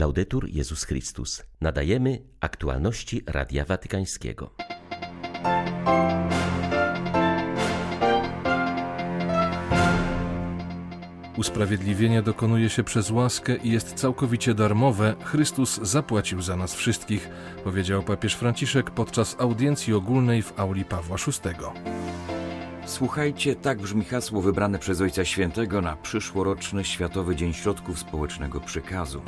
Laudetur Jezus Chrystus. Nadajemy aktualności Radia Watykańskiego. Usprawiedliwienie dokonuje się przez łaskę i jest całkowicie darmowe. Chrystus zapłacił za nas wszystkich, powiedział papież Franciszek podczas audiencji ogólnej w auli Pawła VI. Słuchajcie, tak brzmi hasło wybrane przez Ojca Świętego na przyszłoroczny Światowy Dzień Środków Społecznego Przekazu.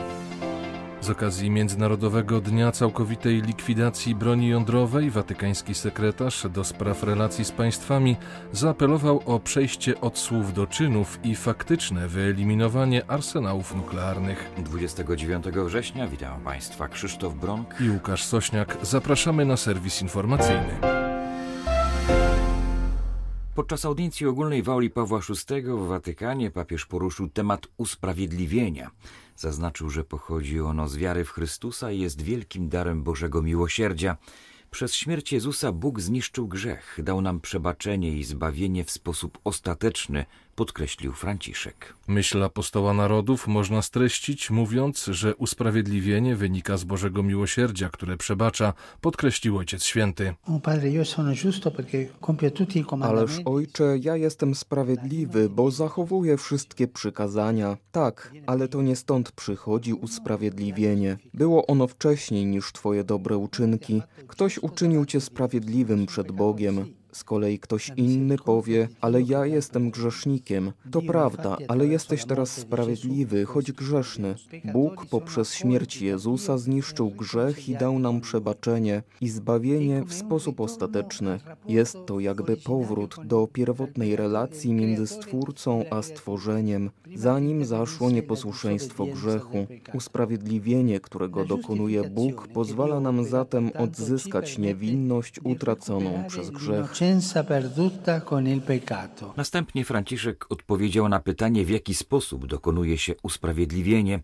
Z okazji Międzynarodowego Dnia Całkowitej Likwidacji Broni Jądrowej watykański sekretarz do spraw relacji z państwami zaapelował o przejście od słów do czynów i faktyczne wyeliminowanie arsenałów nuklearnych. 29 września witam Państwa Krzysztof Bronk i Łukasz Sośniak. Zapraszamy na serwis informacyjny. Podczas audiencji ogólnej w auli Pawła VI w Watykanie papież poruszył temat usprawiedliwienia. Zaznaczył, że pochodzi ono z wiary w Chrystusa i jest wielkim darem Bożego miłosierdzia. Przez śmierć Jezusa Bóg zniszczył grzech, dał nam przebaczenie i zbawienie w sposób ostateczny, podkreślił Franciszek. Myśl apostoła narodów można streścić, mówiąc, że usprawiedliwienie wynika z Bożego miłosierdzia, które przebacza, podkreślił Ojciec Święty. Ależ Ojcze, ja jestem sprawiedliwy, bo zachowuję wszystkie przykazania. Tak, ale to nie stąd przychodzi usprawiedliwienie. Było ono wcześniej niż Twoje dobre uczynki. Ktoś uczynił Cię sprawiedliwym przed Bogiem. Z kolei ktoś inny powie, ale ja jestem grzesznikiem. To prawda, ale jesteś teraz sprawiedliwy, choć grzeszny. Bóg poprzez śmierć Jezusa zniszczył grzech i dał nam przebaczenie i zbawienie w sposób ostateczny. Jest to jakby powrót do pierwotnej relacji między Stwórcą a stworzeniem, zanim zaszło nieposłuszeństwo grzechu. Usprawiedliwienie, którego dokonuje Bóg, pozwala nam zatem odzyskać niewinność utraconą przez grzech. Następnie Franciszek odpowiedział na pytanie, w jaki sposób dokonuje się usprawiedliwienie.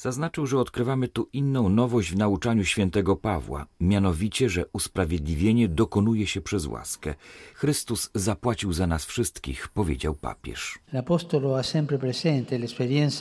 Zaznaczył, że odkrywamy tu inną nowość w nauczaniu świętego Pawła, mianowicie, że usprawiedliwienie dokonuje się przez łaskę. Chrystus zapłacił za nas wszystkich, powiedział papież.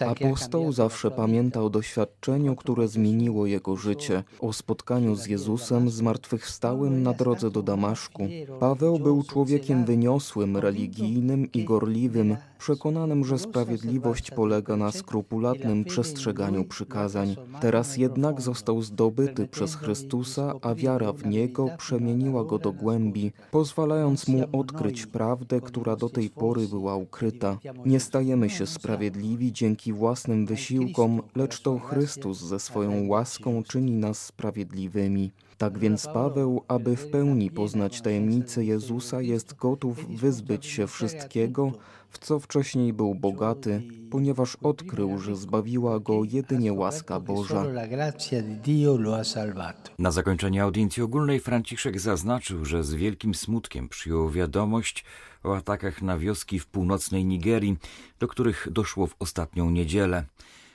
Apostoł zawsze pamiętał o doświadczeniu, które zmieniło jego życie, o spotkaniu z Jezusem zmartwychwstałym na drodze do Damaszku. Paweł był człowiekiem wyniosłym, religijnym i gorliwym, przekonanym, że sprawiedliwość polega na skrupulatnym przestrzeganiu przykazań. Teraz jednak został zdobyty przez Chrystusa, a wiara w Niego przemieniła go do głębi, pozwalając mu odkryć prawdę, która do tej pory była ukryta. Nie stajemy się sprawiedliwi dzięki własnym wysiłkom, lecz to Chrystus ze swoją łaską czyni nas sprawiedliwymi. Tak więc Paweł, aby w pełni poznać tajemnicę Jezusa, jest gotów wyzbyć się wszystkiego, w co wcześniej był bogaty, ponieważ odkrył, że zbawiła go jedynie łaska Boża. Na zakończenie audiencji ogólnej Franciszek zaznaczył, że z wielkim smutkiem przyjął wiadomość o atakach na wioski w północnej Nigerii, do których doszło w ostatnią niedzielę.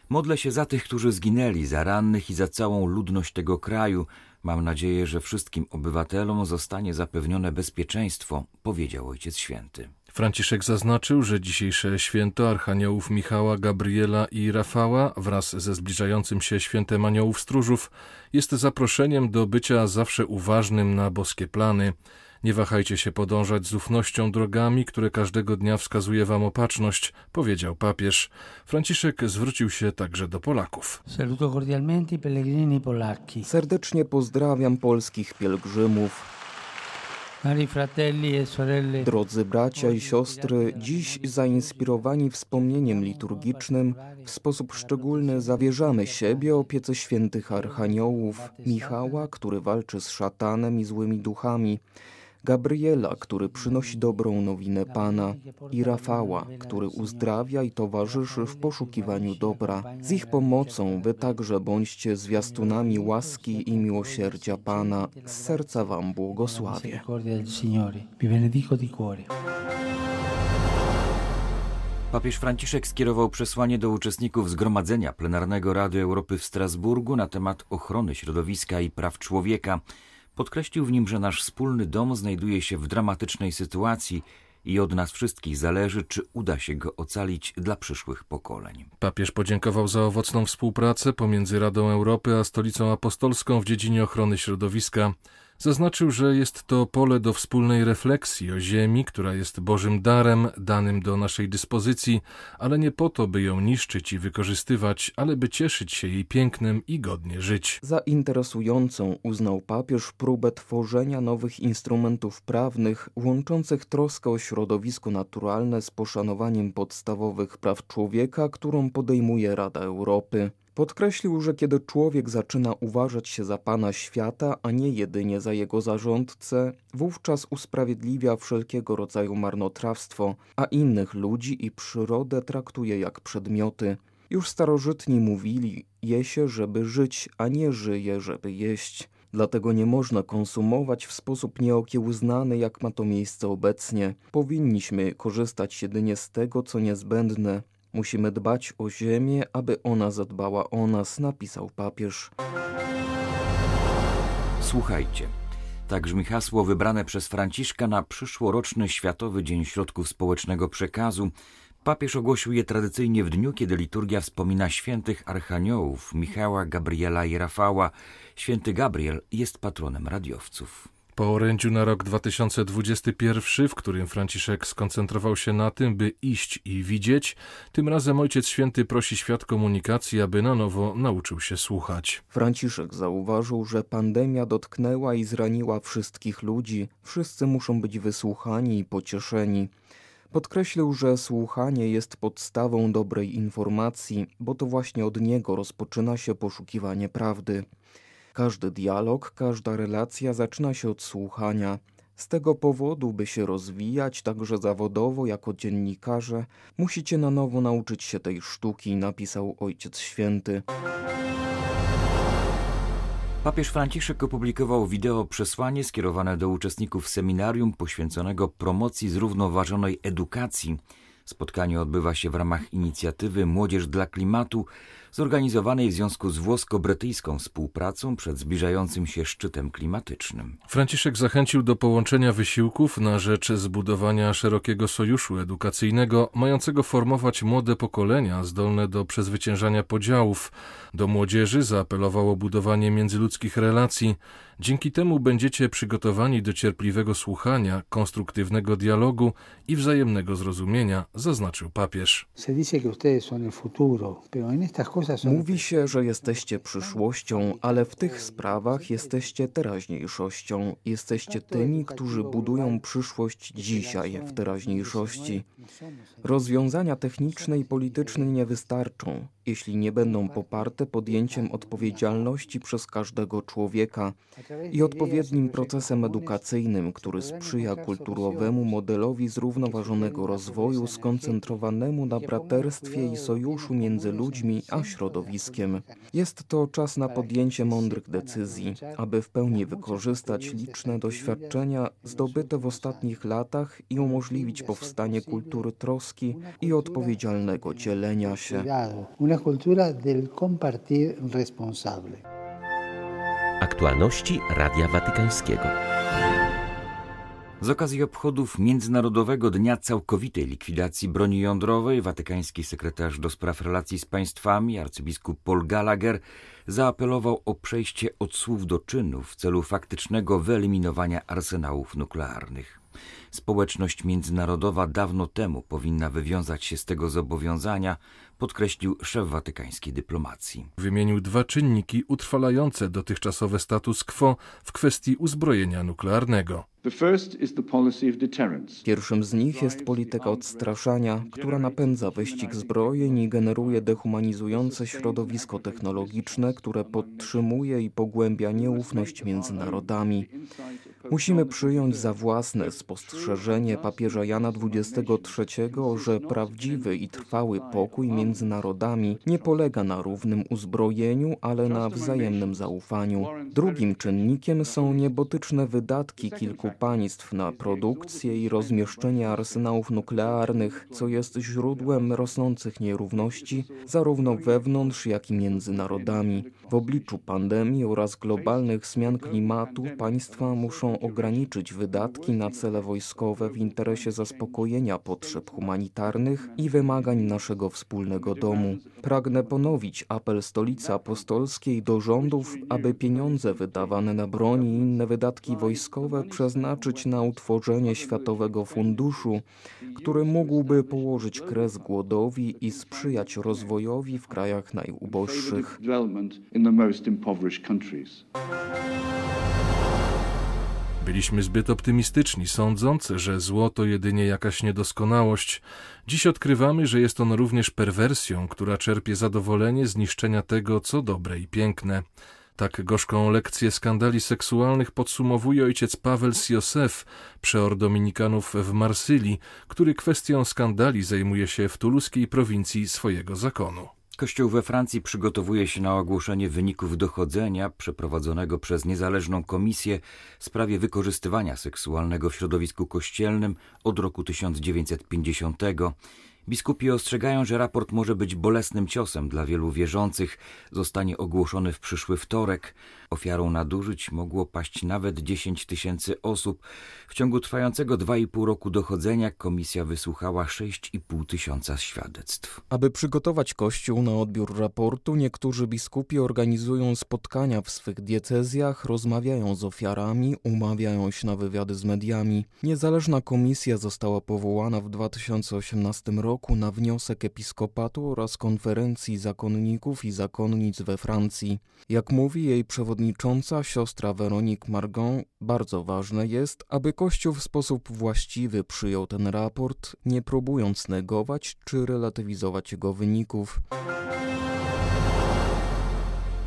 Modlę się za tych, którzy zginęli, za rannych i za całą ludność tego kraju. Mam nadzieję, że wszystkim obywatelom zostanie zapewnione bezpieczeństwo, powiedział Ojciec Święty. Franciszek zaznaczył, że dzisiejsze święto Archaniołów Michała, Gabriela i Rafała wraz ze zbliżającym się świętem Aniołów Stróżów jest zaproszeniem do bycia zawsze uważnym na boskie plany. Nie wahajcie się podążać z ufnością drogami, które każdego dnia wskazuje wam opatrzność, powiedział papież. Franciszek zwrócił się także do Polaków. Serdecznie pozdrawiam polskich pielgrzymów. Drodzy bracia i siostry, dziś zainspirowani wspomnieniem liturgicznym, w sposób szczególny zawierzamy siebie opiece świętych archaniołów, Michała, który walczy z szatanem i złymi duchami, Gabriela, który przynosi dobrą nowinę Pana i Rafała, który uzdrawia i towarzyszy w poszukiwaniu dobra. Z ich pomocą wy także bądźcie zwiastunami łaski i miłosierdzia Pana. Z serca wam błogosławię. Papież Franciszek skierował przesłanie do uczestników Zgromadzenia Plenarnego Rady Europy w Strasburgu na temat ochrony środowiska i praw człowieka. Podkreślił w nim, że nasz wspólny dom znajduje się w dramatycznej sytuacji i od nas wszystkich zależy, czy uda się go ocalić dla przyszłych pokoleń. Papież podziękował za owocną współpracę pomiędzy Radą Europy a Stolicą Apostolską w dziedzinie ochrony środowiska. Zaznaczył, że jest to pole do wspólnej refleksji o Ziemi, która jest Bożym darem danym do naszej dyspozycji, ale nie po to, by ją niszczyć i wykorzystywać, ale by cieszyć się jej pięknem i godnie żyć. Za interesującą uznał papież próbę tworzenia nowych instrumentów prawnych łączących troskę o środowisko naturalne z poszanowaniem podstawowych praw człowieka, którą podejmuje Rada Europy. Podkreślił, że kiedy człowiek zaczyna uważać się za pana świata, a nie jedynie za jego zarządcę, wówczas usprawiedliwia wszelkiego rodzaju marnotrawstwo, a innych ludzi i przyrodę traktuje jak przedmioty. Już starożytni mówili, je się, żeby żyć, a nie żyje, żeby jeść. Dlatego nie można konsumować w sposób nieokiełznany, jak ma to miejsce obecnie. Powinniśmy korzystać jedynie z tego, co niezbędne, Musimy dbać o ziemię, aby ona zadbała o nas, napisał papież. Słuchajcie. Tak brzmi hasło wybrane przez Franciszka na przyszłoroczny Światowy Dzień Środków Społecznego Przekazu. Papież ogłosił je tradycyjnie w dniu, kiedy liturgia wspomina świętych archaniołów Michała, Gabriela i Rafała. Święty Gabriel jest patronem radiowców. Po orędziu na rok 2021, w którym Franciszek skoncentrował się na tym, by iść i widzieć, tym razem Ojciec Święty prosi świat komunikacji, aby na nowo nauczył się słuchać. Franciszek zauważył, że pandemia dotknęła i zraniła wszystkich ludzi. Wszyscy muszą być wysłuchani i pocieszeni. Podkreślił, że słuchanie jest podstawą dobrej informacji, bo to właśnie od niego rozpoczyna się poszukiwanie prawdy. Każdy dialog, każda relacja zaczyna się od słuchania. Z tego powodu, by się rozwijać także zawodowo jako dziennikarze, musicie na nowo nauczyć się tej sztuki, napisał Ojciec Święty. Papież Franciszek opublikował wideo przesłanie skierowane do uczestników seminarium poświęconego promocji zrównoważonej edukacji. Spotkanie odbywa się w ramach inicjatywy Młodzież dla Klimatu, zorganizowanej w związku z włosko-brytyjską współpracą przed zbliżającym się szczytem klimatycznym. Franciszek zachęcił do połączenia wysiłków na rzecz zbudowania szerokiego sojuszu edukacyjnego, mającego formować młode pokolenia zdolne do przezwyciężania podziałów. Do młodzieży zaapelował o budowanie międzyludzkich relacji. Dzięki temu będziecie przygotowani do cierpliwego słuchania, konstruktywnego dialogu i wzajemnego zrozumienia, zaznaczył papież. Mówi się, że jesteście przyszłością, ale w tych sprawach jesteście teraźniejszością. Jesteście tymi, którzy budują przyszłość dzisiaj w teraźniejszości. Rozwiązania techniczne i polityczne nie wystarczą, jeśli nie będą poparte podjęciem odpowiedzialności przez każdego człowieka i odpowiednim procesem edukacyjnym, który sprzyja kulturowemu modelowi zrównoważonego rozwoju skoncentrowanemu na braterstwie i sojuszu między ludźmi a środowiskiem. Jest to czas na podjęcie mądrych decyzji, aby w pełni wykorzystać liczne doświadczenia zdobyte w ostatnich latach i umożliwić powstanie kultury troski i odpowiedzialnego dzielenia się. Aktualności Radia Watykańskiego. Z okazji obchodów Międzynarodowego Dnia Całkowitej Likwidacji Broni Jądrowej watykański sekretarz do spraw relacji z państwami arcybiskup Paul Gallagher zaapelował o przejście od słów do czynów w celu faktycznego wyeliminowania arsenałów nuklearnych. Społeczność międzynarodowa dawno temu powinna wywiązać się z tego zobowiązania, podkreślił szef watykańskiej dyplomacji. Wymienił dwa czynniki utrwalające dotychczasowe status quo w kwestii uzbrojenia nuklearnego. Pierwszym z nich jest polityka odstraszania, która napędza wyścig zbrojeń i generuje dehumanizujące środowisko technologiczne, które podtrzymuje i pogłębia nieufność między narodami. Musimy przyjąć za własne spostrzeżenie papieża Jana XXIII, że prawdziwy i trwały pokój między narodami nie polega na równym uzbrojeniu, ale na wzajemnym zaufaniu. Drugim czynnikiem są niebotyczne wydatki kilku państw na produkcję i rozmieszczenie arsenałów nuklearnych, co jest źródłem rosnących nierówności zarówno wewnątrz, jak i między narodami. W obliczu pandemii oraz globalnych zmian klimatu państwa muszą ograniczyć wydatki na cele wojskowe w interesie zaspokojenia potrzeb humanitarnych i wymagań naszego wspólnego domu. Pragnę ponowić apel Stolicy Apostolskiej do rządów, aby pieniądze wydawane na broń i inne wydatki wojskowe przeznaczyć na utworzenie Światowego Funduszu, który mógłby położyć kres głodowi i sprzyjać rozwojowi w krajach najuboższych. Byliśmy zbyt optymistyczni, sądząc, że zło to jedynie jakaś niedoskonałość. Dziś odkrywamy, że jest on również perwersją, która czerpie zadowolenie z niszczenia tego, co dobre i piękne. Tak gorzką lekcję skandali seksualnych podsumowuje ojciec Paweł Siosef, przeor dominikanów w Marsylii, który kwestią skandali zajmuje się w tuluskiej prowincji swojego zakonu. Kościół we Francji przygotowuje się na ogłoszenie wyników dochodzenia przeprowadzonego przez niezależną komisję w sprawie wykorzystywania seksualnego w środowisku kościelnym od roku 1950. Biskupi ostrzegają, że raport może być bolesnym ciosem dla wielu wierzących. Zostanie ogłoszony w przyszły wtorek. Ofiarą nadużyć mogło paść nawet 10 tysięcy osób. W ciągu trwającego 2,5 roku dochodzenia komisja wysłuchała 6,5 tysiąca świadectw. Aby przygotować Kościół na odbiór raportu, niektórzy biskupi organizują spotkania w swych diecezjach, rozmawiają z ofiarami, umawiają się na wywiady z mediami. Niezależna komisja została powołana w 2018 roku na wniosek episkopatu oraz konferencji zakonników i zakonnic we Francji. Jak mówi jej przewodnicząca siostra Veronique Margon, bardzo ważne jest, aby Kościół w sposób właściwy przyjął ten raport, nie próbując negować czy relatywizować jego wyników.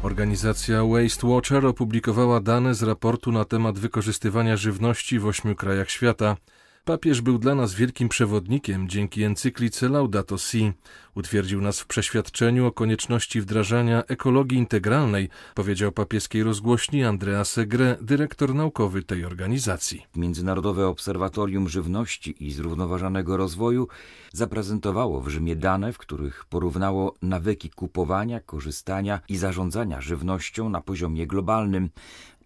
Organizacja Waste Watcher opublikowała dane z raportu na temat wykorzystywania żywności w ośmiu krajach świata. Papież był dla nas wielkim przewodnikiem dzięki encyklice Laudato Si. Utwierdził nas w przeświadczeniu o konieczności wdrażania ekologii integralnej, powiedział papieskiej rozgłośni Andrea Segre, dyrektor naukowy tej organizacji. Międzynarodowe Obserwatorium Żywności i Zrównoważonego Rozwoju zaprezentowało w Rzymie dane, w których porównało nawyki kupowania, korzystania i zarządzania żywnością na poziomie globalnym.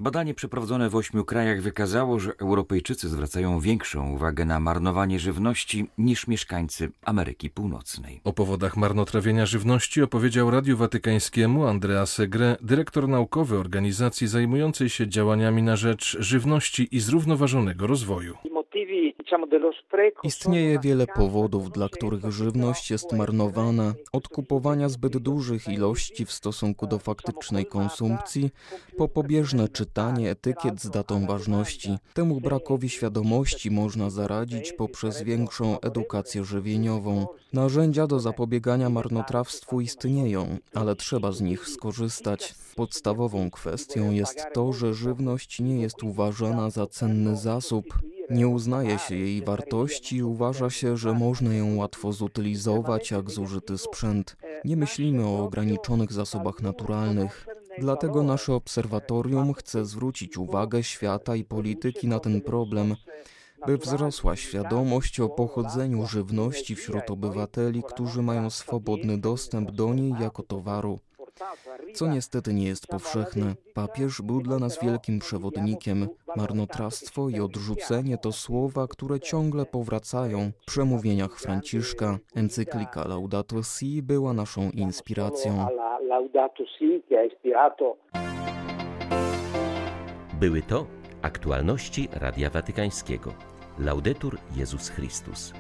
Badanie przeprowadzone w ośmiu krajach wykazało, że Europejczycy zwracają większą uwagę na marnowanie żywności niż mieszkańcy Ameryki Północnej. O powodach marnotrawienia żywności opowiedział Radiu Watykańskiemu Andrea Segre, dyrektor naukowy organizacji zajmującej się działaniami na rzecz żywności i zrównoważonego rozwoju. Istnieje wiele powodów, dla których żywność jest marnowana, od kupowania zbyt dużych ilości w stosunku do faktycznej konsumpcji, po pobieżne czytanie etykiet z datą ważności. Temu brakowi świadomości można zaradzić poprzez większą edukację żywieniową. Narzędzia do zapobiegania marnotrawstwu istnieją, ale trzeba z nich skorzystać. Podstawową kwestią jest to, że żywność nie jest uważana za cenny zasób, nie uznaje się jej wartości i uważa się, że można ją łatwo zutylizować jak zużyty sprzęt. Nie myślimy o ograniczonych zasobach naturalnych. Dlatego nasze obserwatorium chce zwrócić uwagę świata i polityki na ten problem, by wzrosła świadomość o pochodzeniu żywności wśród obywateli, którzy mają swobodny dostęp do niej jako towaru co niestety nie jest powszechne. Papież był dla nas wielkim przewodnikiem. Marnotrawstwo i odrzucenie to słowa, które ciągle powracają w przemówieniach Franciszka. Encyklika Laudato Si była naszą inspiracją. Były to aktualności Radia Watykańskiego. Laudetur Jezus Chrystus.